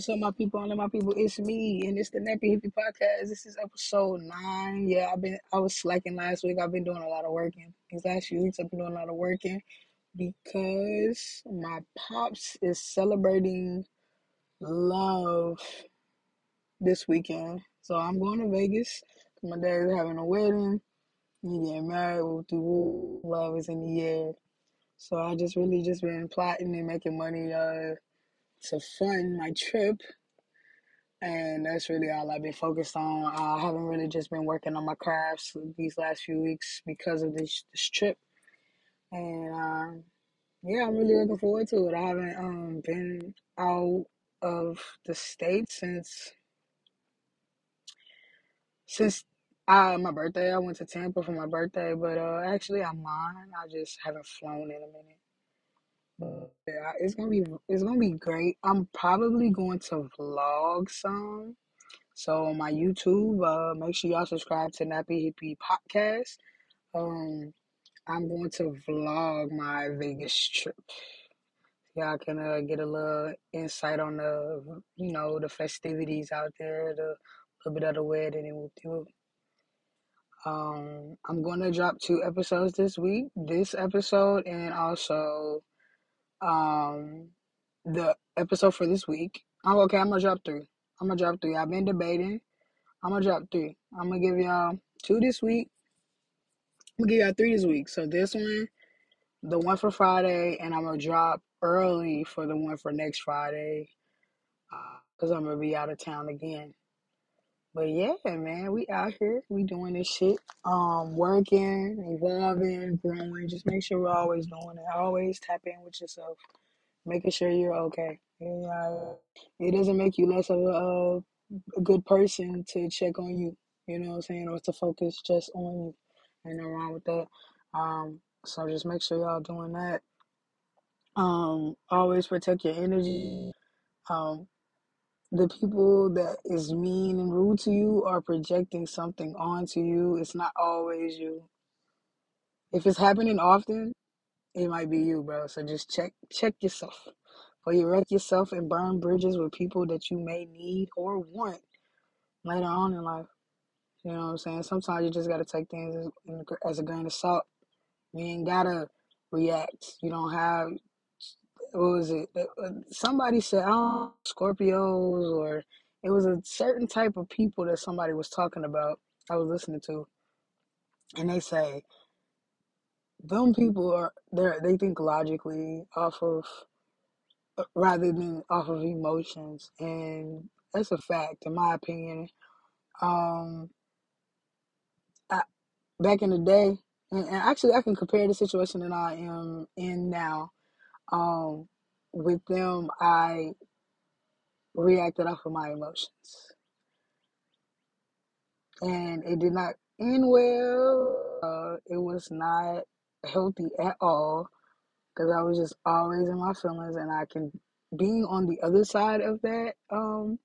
What's up, my people? All of my people, it's me, and it's the Nappy Hippie Podcast. This is episode nine. Yeah, I've been I was slacking last week. I've been doing a lot of working. These last few weeks, I've been doing a lot of working because my pops is celebrating love this weekend. So I'm going to Vegas. My dad is having a wedding. He getting married. Whoop de whoop. Love is in the air. So I just really just been plotting and making money uh to fund my trip and that's really all I've been focused on. I haven't really just been working on my crafts these last few weeks because of this this trip, and um, yeah, I'm really looking forward to it. I haven't um been out of the state since since uh, my birthday. I went to Tampa for my birthday, but uh, actually I'm lying. I just haven't flown in a minute. Yeah, it's gonna be it's gonna be great. I'm probably going to vlog some. So on my YouTube, uh, make sure y'all subscribe to Nappy Hippie Podcast. Um, I'm going to vlog my Vegas trip. Y'all can uh, get a little insight on the, you know, the festivities out there, the little bit of the wedding and what do. Um, I'm going to drop two episodes this week. This episode and also um the episode for this week. I'm okay, I'm gonna drop three. I'm gonna drop three. I've been debating. I'm gonna drop three. I'm gonna give y'all two this week. I'm gonna give y'all three this week. So this one, the one for Friday, and I'm gonna drop early for the one for next Friday, uh, I'm gonna be out of town again. But yeah, man, we out here, we doing this shit, um, working, evolving, growing. Just make sure we're always doing it. Always tap in with yourself, making sure you're okay. Yeah, it doesn't make you less of a, a good person to check on you. You know what I'm saying, or to focus just on you. Ain't no wrong with that. Um, so just make sure y'all doing that. Um, always protect your energy. Um, the people that is mean and rude to you are projecting something onto you. It's not always you. If it's happening often, it might be you, bro. So just check check yourself. Or you wreck yourself and burn bridges with people that you may need or want later on in life. You know what I'm saying? Sometimes you just gotta take things as, as a grain of salt. You ain't gotta react. You don't have what was it? Uh, somebody said, "Oh, Scorpios," or it was a certain type of people that somebody was talking about. I was listening to, and they say, "Them people are they they think logically off of uh, rather than off of emotions," and that's a fact, in my opinion. Um, I, back in the day, and, and actually, I can compare the situation that I am in now. Um, with them, I reacted off of my emotions. And it did not end well. Uh, it was not healthy at all because I was just always in my feelings. And I can, being on the other side of that, um,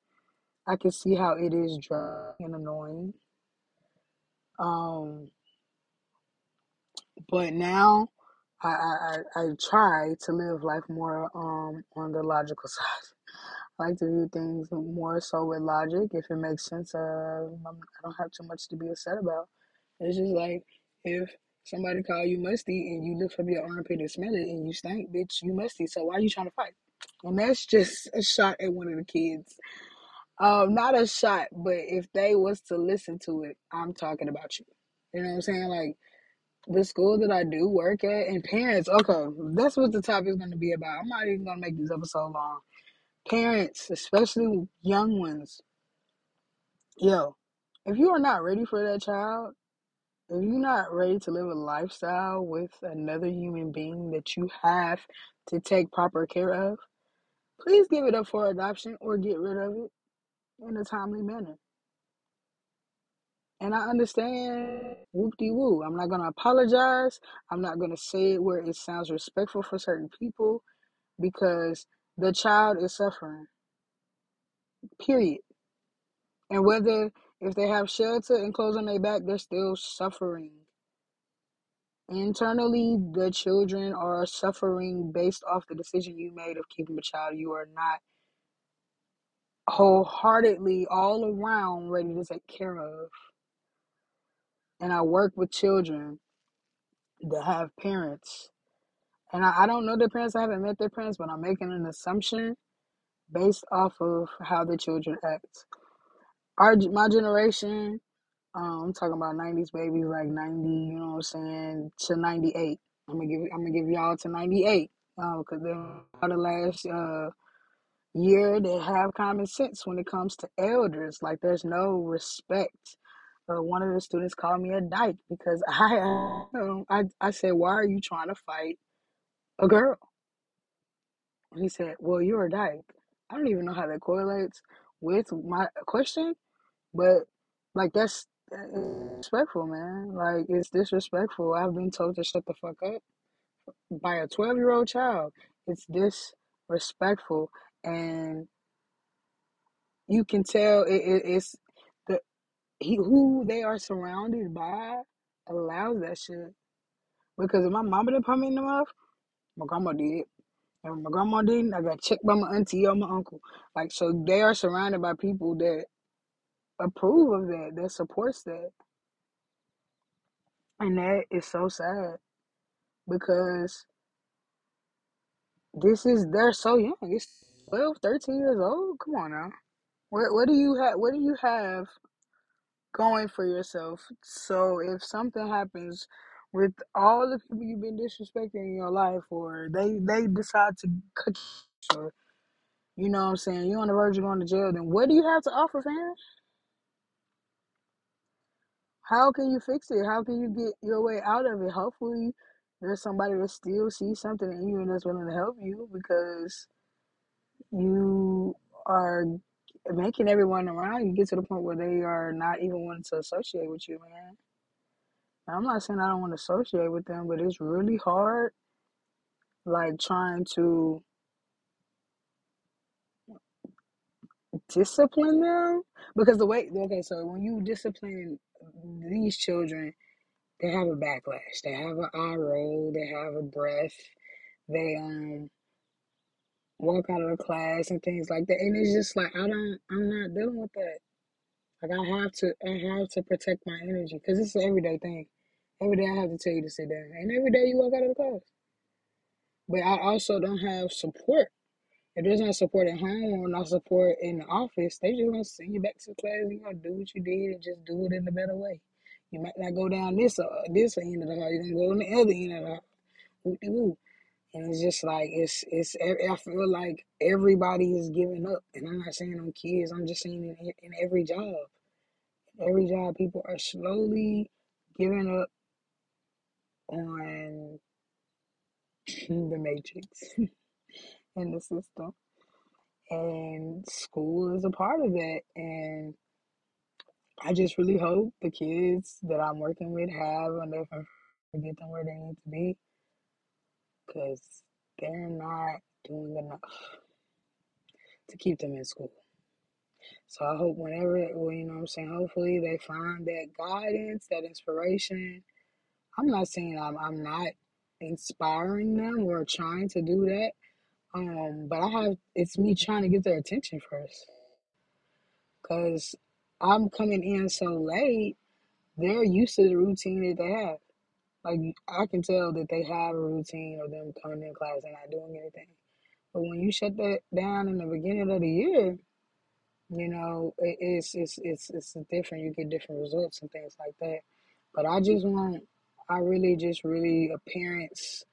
I can see how it is dry and annoying. Um, but now I, I, I try to live life more um, on the logical side. I like to view things more so with logic. If it makes sense, uh, I don't have too much to be upset about. It's just like if somebody call you musty and you lift up your armpit and smell it and you stink, bitch, you musty. So why are you trying to fight? And that's just a shot at one of the kids. Um, not a shot, but if they was to listen to it, I'm talking about you. You know what I'm saying? Like the school that I do work at and parents. Okay, that's what the topic is going to be about. I'm not even going to make this episode long. Parents, especially young ones, yo, if you are not ready for that child, if you're not ready to live a lifestyle with another human being that you have to take proper care of, please give it up for adoption or get rid of it in a timely manner. And I understand whoop de woo. I'm not gonna apologize. I'm not gonna say it where it sounds respectful for certain people because the child is suffering. Period. And whether if they have shelter and clothes on their back, they're still suffering. Internally, the children are suffering based off the decision you made of keeping a child. You are not wholeheartedly all around ready to take care of. And I work with children that have parents. And I, I don't know their parents, I haven't met their parents, but I'm making an assumption based off of how the children act. Our my generation, um, I'm talking about '90s babies, like '90, you know what I'm saying, to '98. I'm gonna give I'm gonna give y'all to '98, because um, they're the last uh year they have common sense when it comes to elders. Like there's no respect. Uh, one of the students called me a dyke because I, um, I, I said, "Why are you trying to fight a girl?" He said, "Well, you're a dyke." I don't even know how that correlates with my question, but like that's disrespectful, man. Like it's disrespectful. I've been told to shut the fuck up by a twelve year old child. It's disrespectful, and you can tell it, it, it's he who they are surrounded by allows that shit. Because if my mama didn't put me in the mouth, my grandma did. And my grandma didn't, I got checked by my auntie or my uncle. Like so they are surrounded by people that approve of that, that supports that. And that is so sad because this is they're so young. It's 12, 13 years old. Come on now. What what do you have what do you have going for yourself? So if something happens with all the people you've been disrespecting in your life or they they decide to cut you or you know what I'm saying, you're on the verge of going to jail, then what do you have to offer, fam? How can you fix it? How can you get your way out of it? Hopefully there's somebody that still sees something in you and that's willing to help you because you are making everyone around you get to the point where they are not even wanting to associate with you, man. I'm not saying I don't want to associate with them, but it's really hard, like trying to discipline them because the way okay, so when you discipline these children, they have a backlash, they have an eye roll, they have a breath, they um walk out of the class and things like that, and it's just like I don't, I'm not dealing with that. Like I have to, I have to protect my energy because it's an everyday thing. Every day I have to tell you to sit down, and every day you walk out of the class. But I also don't have support. If there's not support at home or not support in the office, they just gonna send you back to the class. You gonna do what you did and just do it in a better way. You might not go down this uh, this end of the hall. You're gonna go on the other end of the hall. Woo-de-woo. And it's just like it's it's. I feel like everybody is giving up, and I'm not saying on kids. I'm just saying in, in every job, every job, people are slowly giving up on the matrix and the system. And school is a part of that. And I just really hope the kids that I'm working with have enough to get them where they need to be because they're not doing enough to keep them in school. So I hope whenever, well, you know what I'm saying, hopefully they find that guidance, that inspiration. I'm not saying I'm, I'm not inspiring them or trying to do that. Um, but I have, it's me trying to get their attention first. Because I'm coming in so late, they're used to the routine that they have. Like, I can tell that they have a routine of them coming in class and not doing anything. But when you shut that down in the beginning of the year, you know, it, it's, it's, it's, it's different. You get different results and things like that. But I just want, I really just really, uh, parents,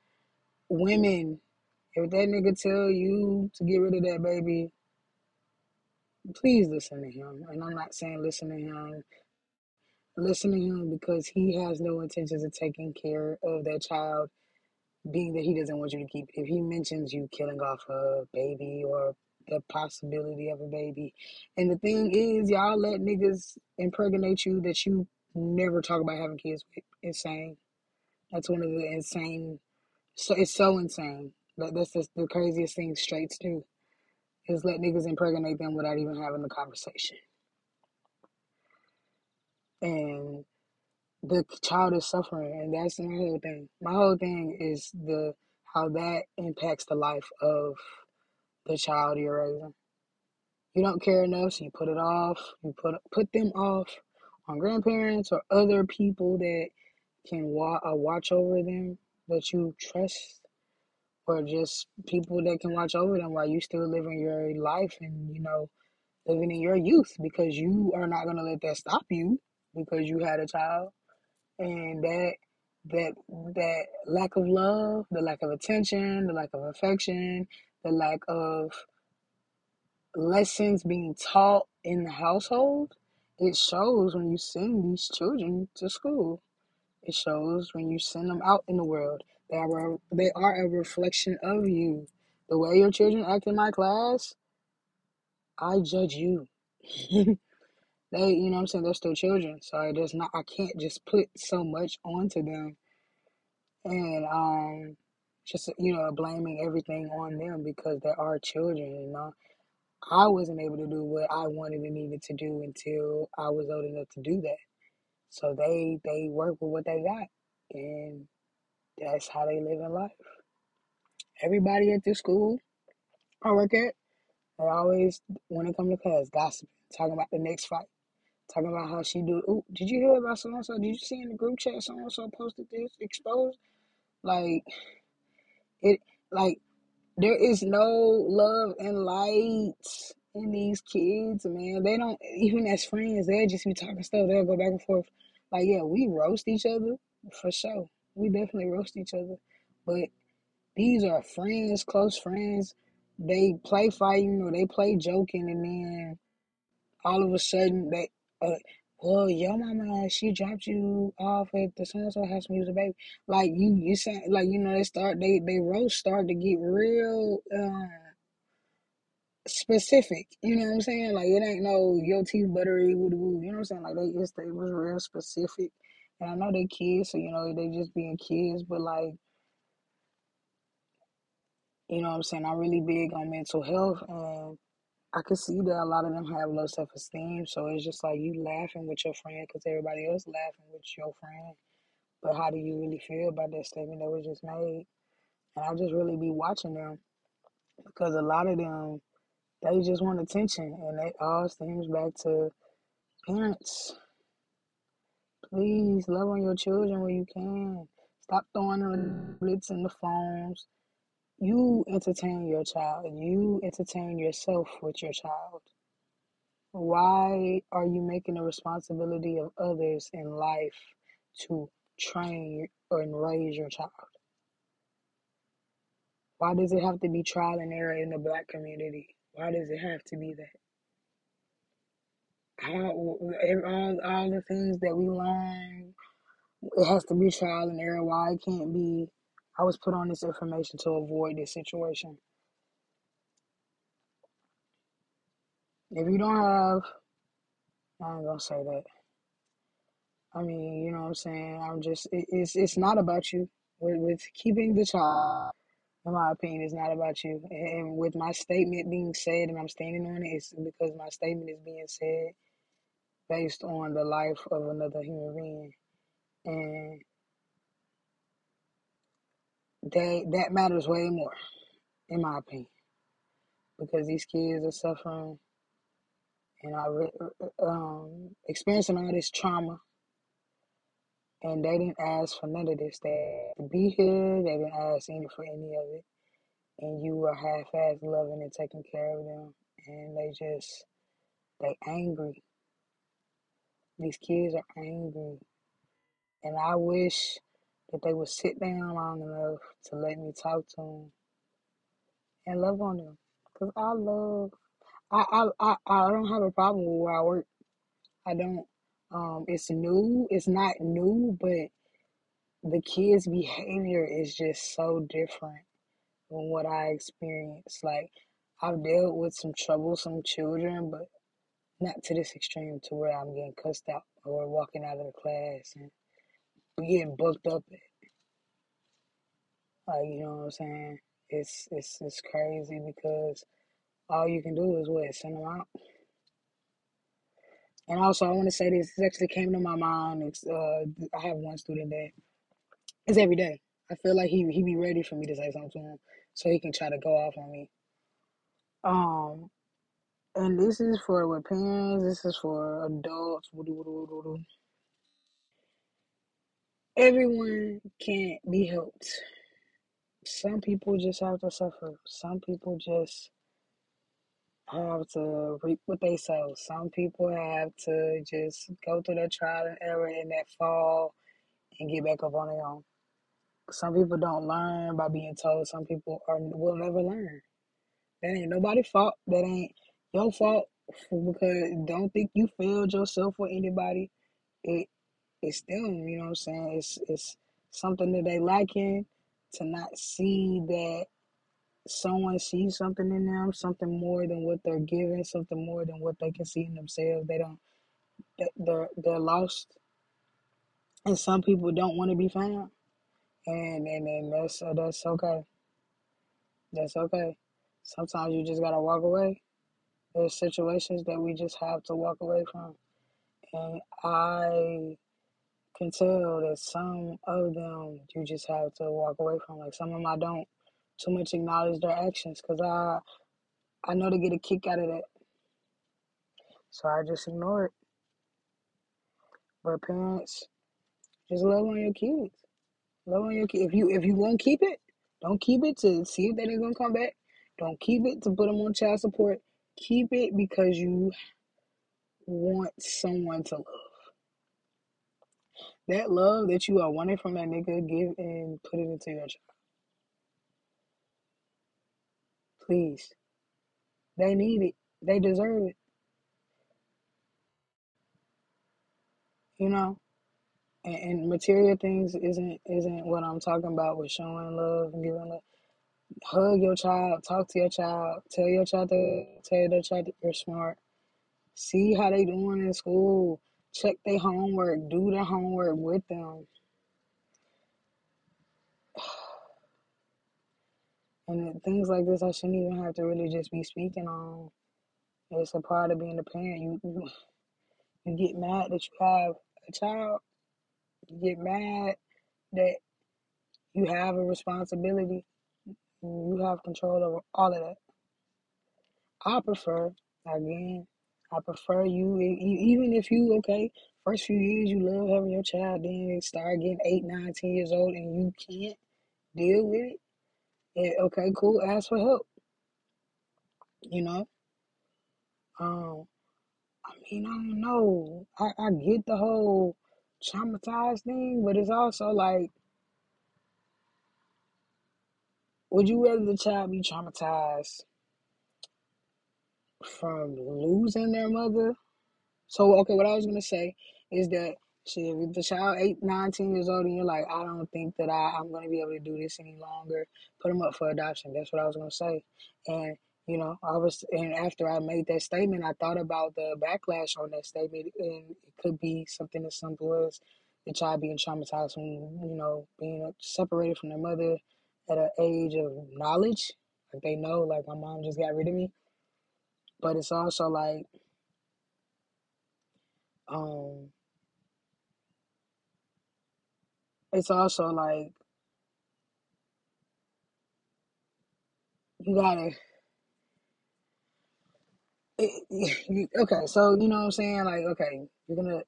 women, if that nigga tell you to get rid of that baby, please listen to him. And I'm not saying listen to him. Listen to him because he has no intentions of taking care of that child, being that he doesn't want you to keep. If he mentions you killing off a baby or the possibility of a baby, and the thing is, y'all let niggas impregnate you that you never talk about having kids with. Insane. That's one of the insane. So it's so insane. That that's just the craziest thing straights do is let niggas impregnate them without even having the conversation. And the child is suffering, and that's my whole thing. My whole thing is the how that impacts the life of the child you're raising. You don't care enough, so you put it off. You put put them off on grandparents or other people that can wa- uh, watch over them that you trust, or just people that can watch over them while you still living your life and you know living in your youth because you are not gonna let that stop you because you had a child and that that that lack of love, the lack of attention, the lack of affection, the lack of lessons being taught in the household, it shows when you send these children to school. It shows when you send them out in the world. They are they are a reflection of you. The way your children act in my class, I judge you. they, you know I'm saying, they're still children. So it does not I can't just put so much onto them and um just you know blaming everything on them because they are children, you know. I wasn't able to do what I wanted and needed to do until I was old enough to do that. So they they work with what they got, and that's how they live in life. Everybody at the school I work at, they always when it comes to class, gossiping, talking about the next fight, talking about how she do. Ooh, did you hear about so and so? Did you see in the group chat so and so posted this exposed? Like it, like There is no love and light in these kids, man. They don't even as friends. They'll just be talking stuff. They'll go back and forth. Like, yeah, we roast each other for sure. We definitely roast each other. But these are friends, close friends. They play fighting or they play joking, and then all of a sudden they, uh, well, your mama, she dropped you off at the so and so house when you was a baby. Like you, you say, like you know, they start, they they roast start to get real um specific. You know what I'm saying? Like it ain't no your teeth buttery woo woo. You know what I'm saying? Like they just they was real specific. And I know they kids, so you know they just being kids, but like you know what I'm saying. I'm really big on mental health, and I can see that a lot of them have low self esteem. So it's just like you laughing with your friend because everybody else laughing with your friend. But how do you really feel about that statement that was just made? And I just really be watching them because a lot of them they just want attention, and it all stems back to parents. Please love on your children when you can. Stop throwing the blitz mm. in the phones. You entertain your child. You entertain yourself with your child. Why are you making the responsibility of others in life to train and raise your child? Why does it have to be trial and error in the black community? Why does it have to be that? How, all, all the things that we learn, it has to be trial and error. Why it can't be? I was put on this information to avoid this situation. If you don't have, I ain't gonna say that. I mean, you know what I'm saying. I'm just, it, it's it's not about you. With with keeping the child, in my opinion, it's not about you. And with my statement being said, and I'm standing on it, it's because my statement is being said based on the life of another human being, and that that matters way more, in my opinion, because these kids are suffering and are um, experiencing all this trauma, and they didn't ask for none of this. They to be here. They didn't ask any for any of it, and you are half-ass loving and taking care of them, and they just they angry. These kids are angry, and I wish that they would sit down long enough to let me talk to them and love on them, cause I love. I, I, I, I don't have a problem with where I work. I don't. Um, it's new. It's not new, but the kids' behavior is just so different than what I experienced. Like I've dealt with some troublesome children, but not to this extreme to where I'm getting cussed out or walking out of the class and getting booked up. Like you know what I'm saying? It's it's it's crazy because all you can do is what send them out. And also, I want to say this. This actually came to my mind. It's uh, I have one student that is every day. I feel like he he be ready for me to say something to him, so he can try to go off on me. Um, And this is for with parents. This is for adults. Woo-doo, woo-doo, woo-doo. Everyone can't be helped. Some people just have to suffer. Some people just have to reap what they sow. Some people have to just go through that trial and error and that fall and get back up on their own. Some people don't learn by being told. Some people are will never learn. That ain't nobody's fault. That ain't your fault because don't think you failed yourself or anybody. It it's them. You know what I'm saying? It's it's something that they lacking to not see that someone sees something in them, something more than what they're giving, something more than what they can see in themselves. They don't. They're they're lost, and some people don't want to be found, and and and that's uh, that's okay. That's okay. Sometimes you just gotta walk away. There's situations that we just have to walk away from, and I can tell that some of them you just have to walk away from. Like some of them I don't too much acknowledge their actions because I I know they get a kick out of that, so I just ignore it. But parents, just love on your kids. Love on your kids. If you if you won't keep it, don't keep it to see if they're gonna come back. Don't keep it to put them on child support. Keep it because you want someone to love. That love that you are wanting from that nigga, give and put it into your child. Please. They need it. They deserve it. You know? And, and material things isn't isn't what I'm talking about with showing love and giving love. Hug your child, talk to your child, tell your child to tell your child that you're smart. See how they doing in school. Check their homework. Do their homework with them. And things like this, I shouldn't even have to really just be speaking on. It's a part of being a parent. You you, you get mad that you have a child. You get mad that you have a responsibility. You have control over all of that. I prefer, again, I prefer you, even if you, okay, first few years you love having your child, then they start getting eight, nine, ten years old and you can't deal with it. Yeah, okay, cool, ask for help, you know? Um, I mean, I don't know. I, I get the whole traumatized thing, but it's also like, would you rather the child be traumatized from losing their mother So okay, what I was gonna say is that shit, if the child eight, years old, and you're like, I don't think that I, I'm gonna be able to do this any longer. Put them up for adoption. That's what I was gonna say. And you know, I was, and after I made that statement, I thought about the backlash on that statement, and it could be something as simple as the child being traumatized from, you know, being separated from their mother at an age of knowledge, like they know, like my mom just got rid of me. But it's also like, um, it's also like you gotta it, you- okay so you know what i'm saying? Like okay you're gonna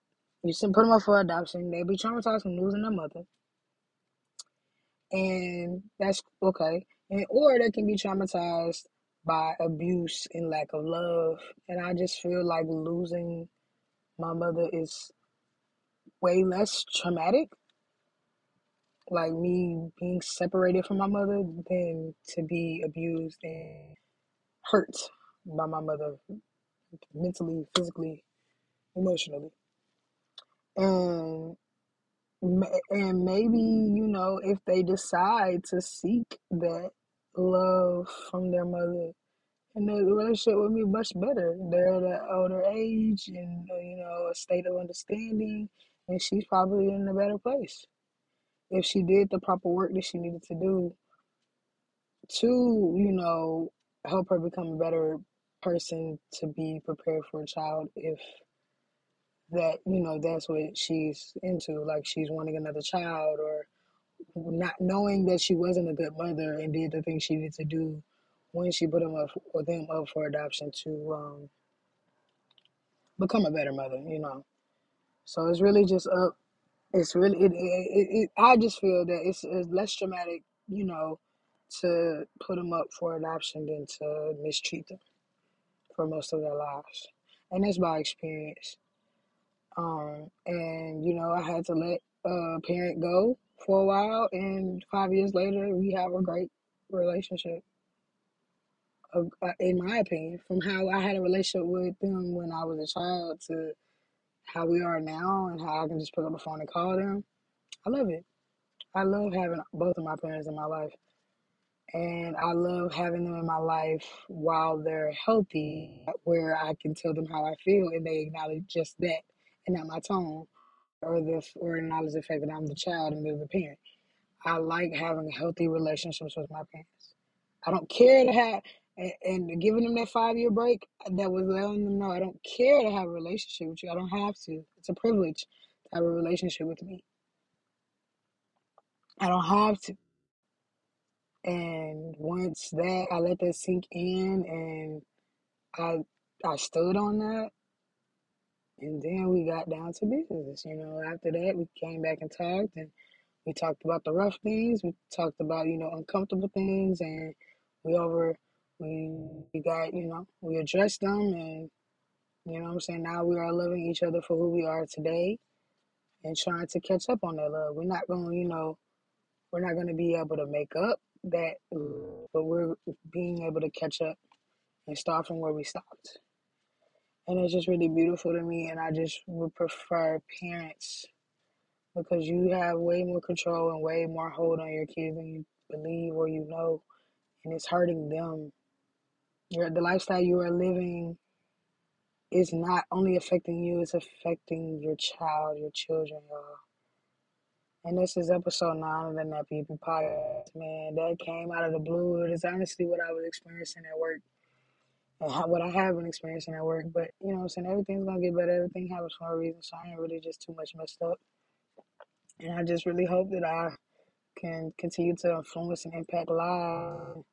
you send put them up for adoption. They'll be traumatized from losing their mother. And that's okay. And or they can be traumatized by abuse and lack of love. And i just feel like losing my mother is way less traumatic. Like me being separated from my mother than to be abused and hurt by my mother mentally physically emotionally. And and maybe you know if they decide to seek that love from their mother. And the relationship would be much better. They're at an older age and uh, you know a state of understanding and she's probably in a better place. If she did the proper work that she needed to do to you know help her become a better person to be prepared for a child if that you know that's what she's into like she's wanting another child or not knowing that she wasn't a good mother and did the things she needed to do when she put them up for them up for adoption to um, become a better mother. You know, so it's really just up. It's really it. it, it, it I just feel that it's, it's less traumatic. You know, to put them up for adoption than to mistreat them for most of their lives, and that's by experience. Um, and you know, I had to let a parent go for a while, and five years later, we have a great relationship. In my opinion, from how I had a relationship with them when I was a child to how we are now, and how I can just pick up the phone and call them, I love it. I love having both of my parents in my life. And I love having them in my life while they're healthy, where I can tell them how I feel and they acknowledge just that and not my tone or the or acknowledge the fact that I'm the child and they're the parent. I like having healthy relationships with my parents. I don't care to have and, and giving them that five year break that was letting them know I don't care to have a relationship with you. I don't have to. It's a privilege to have a relationship with me. I don't have to. And once that I let that sink in and I I stood on that and then we got down to business. You know, after that we came back and talked and we talked about the rough things, we talked about, you know, uncomfortable things and we over we we got, you know, we addressed them and you know I'm saying, now we are loving each other for who we are today and trying to catch up on that love. We're not gonna, you know, we're not gonna be able to make up that but we're being able to catch up and start from where we stopped. And it's just really beautiful to me. And I just would prefer parents because you have way more control and way more hold on your kids than you believe or you know. And it's hurting them. Your, the lifestyle you are living is not only affecting you, it's affecting your child, your children, y'all. And this is episode nine of the Nappy Podcast, man. That came out of the blue. It is honestly what I was experiencing at work and how, what I have been experiencing at work. But you know I'm saying? Everything's gonna get better. Everything happens for a reason. So I ain't really just too much messed up. And I just really hope that I can continue to influence and impact lives,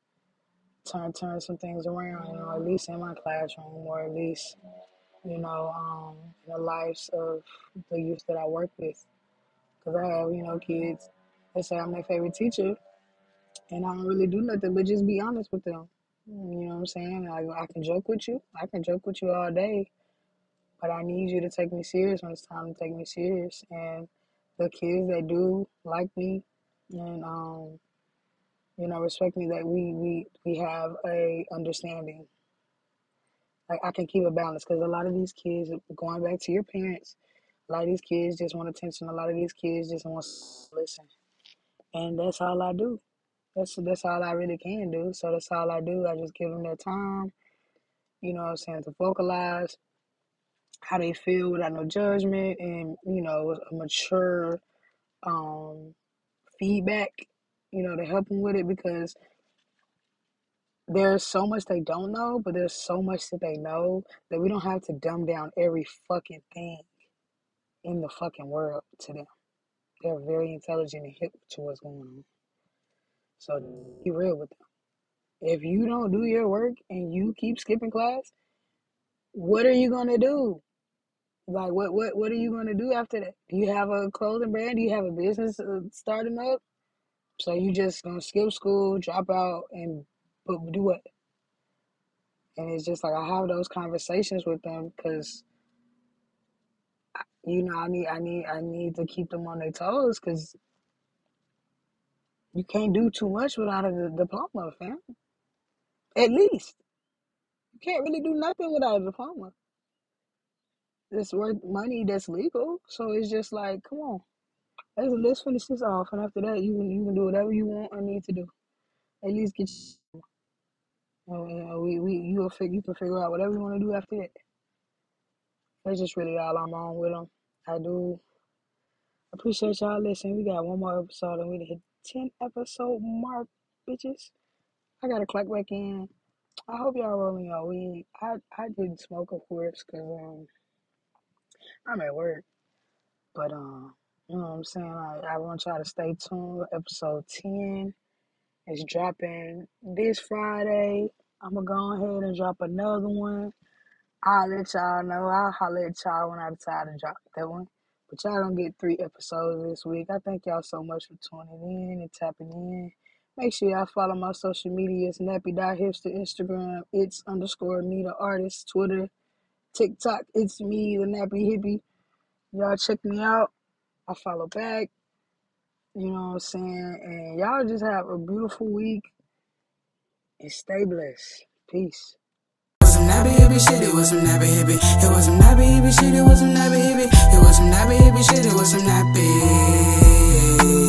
turn turn some things around, you know, at least in my classroom or at least, you know, um, the lives of the youth that I work with. Because I have, you know, kids that say I'm their favorite teacher and I don't really do nothing but just be honest with them. You know what I'm saying? I, I can joke with you. I can joke with you all day, but I need you to take me serious when it's time to take me serious. And the kids that do like me and um, you know respect me, that we we we have a understanding. Like I can keep a balance because a lot of these kids, going back to your parents, a lot of these kids just want attention. A lot of these kids just want to listen, and that's all I do. That's that's all I really can do. So that's all I do. I just give them their time. You know what I'm saying to vocalize how they feel without no judgment and you know a mature um feedback. You know to help them with it because there's so much they don't know, but there's so much that they know that we don't have to dumb down every fucking thing in the fucking world to them. They're very intelligent and hip to what's going on. So be real with them. If you don't do your work and you keep skipping class, what are you gonna do? Like what what what are you gonna do after that? Do you have a clothing brand? Do you have a business uh, starting up? So you just gonna skip school, drop out, and but do what? And it's just like I have those conversations with them because you know I need I need I need to keep them on their toes because you can't do too much without a diploma, fam. At least you can't really do nothing without a diploma. It's worth money that's legal, so it's just like, come on, let's let's finish this off, and after that, you can you can do whatever you want or need to do. At least get uh, we we you will figure you can figure out whatever you want to do after that. That's just really all I'm on with them. I do appreciate y'all listening. We got one more episode and we hit ten episode mark, bitches. I gotta clock back in. I hope y'all rolling your weed. I I didn't smoke, of course, cause um I'm at work. But um, you know what I'm saying? I, I want y'all to stay tuned. Episode ten. is dropping this Friday. I'm gonna go ahead and drop another one. I'll let y'all know. I'll holler at y'all when I decide to drop that one. But y'all gonna get three episodes this week. I thank y'all so much for tuning in and tapping in. Make sure y'all follow my social media. It's Nappy Dot Hipster, Instagram. It's underscore me the artist. Twitter, TikTok. It's me the Nappy Hippie. Y'all check me out. I follow back. You know what I'm saying? And y'all just have a beautiful week and stay blessed. Peace. Nappy hippie shit, it was some nappy hippie. It was some nappy hippie shit, it was some nappy hippie. It was some nappy hippie shit, it was some nappy.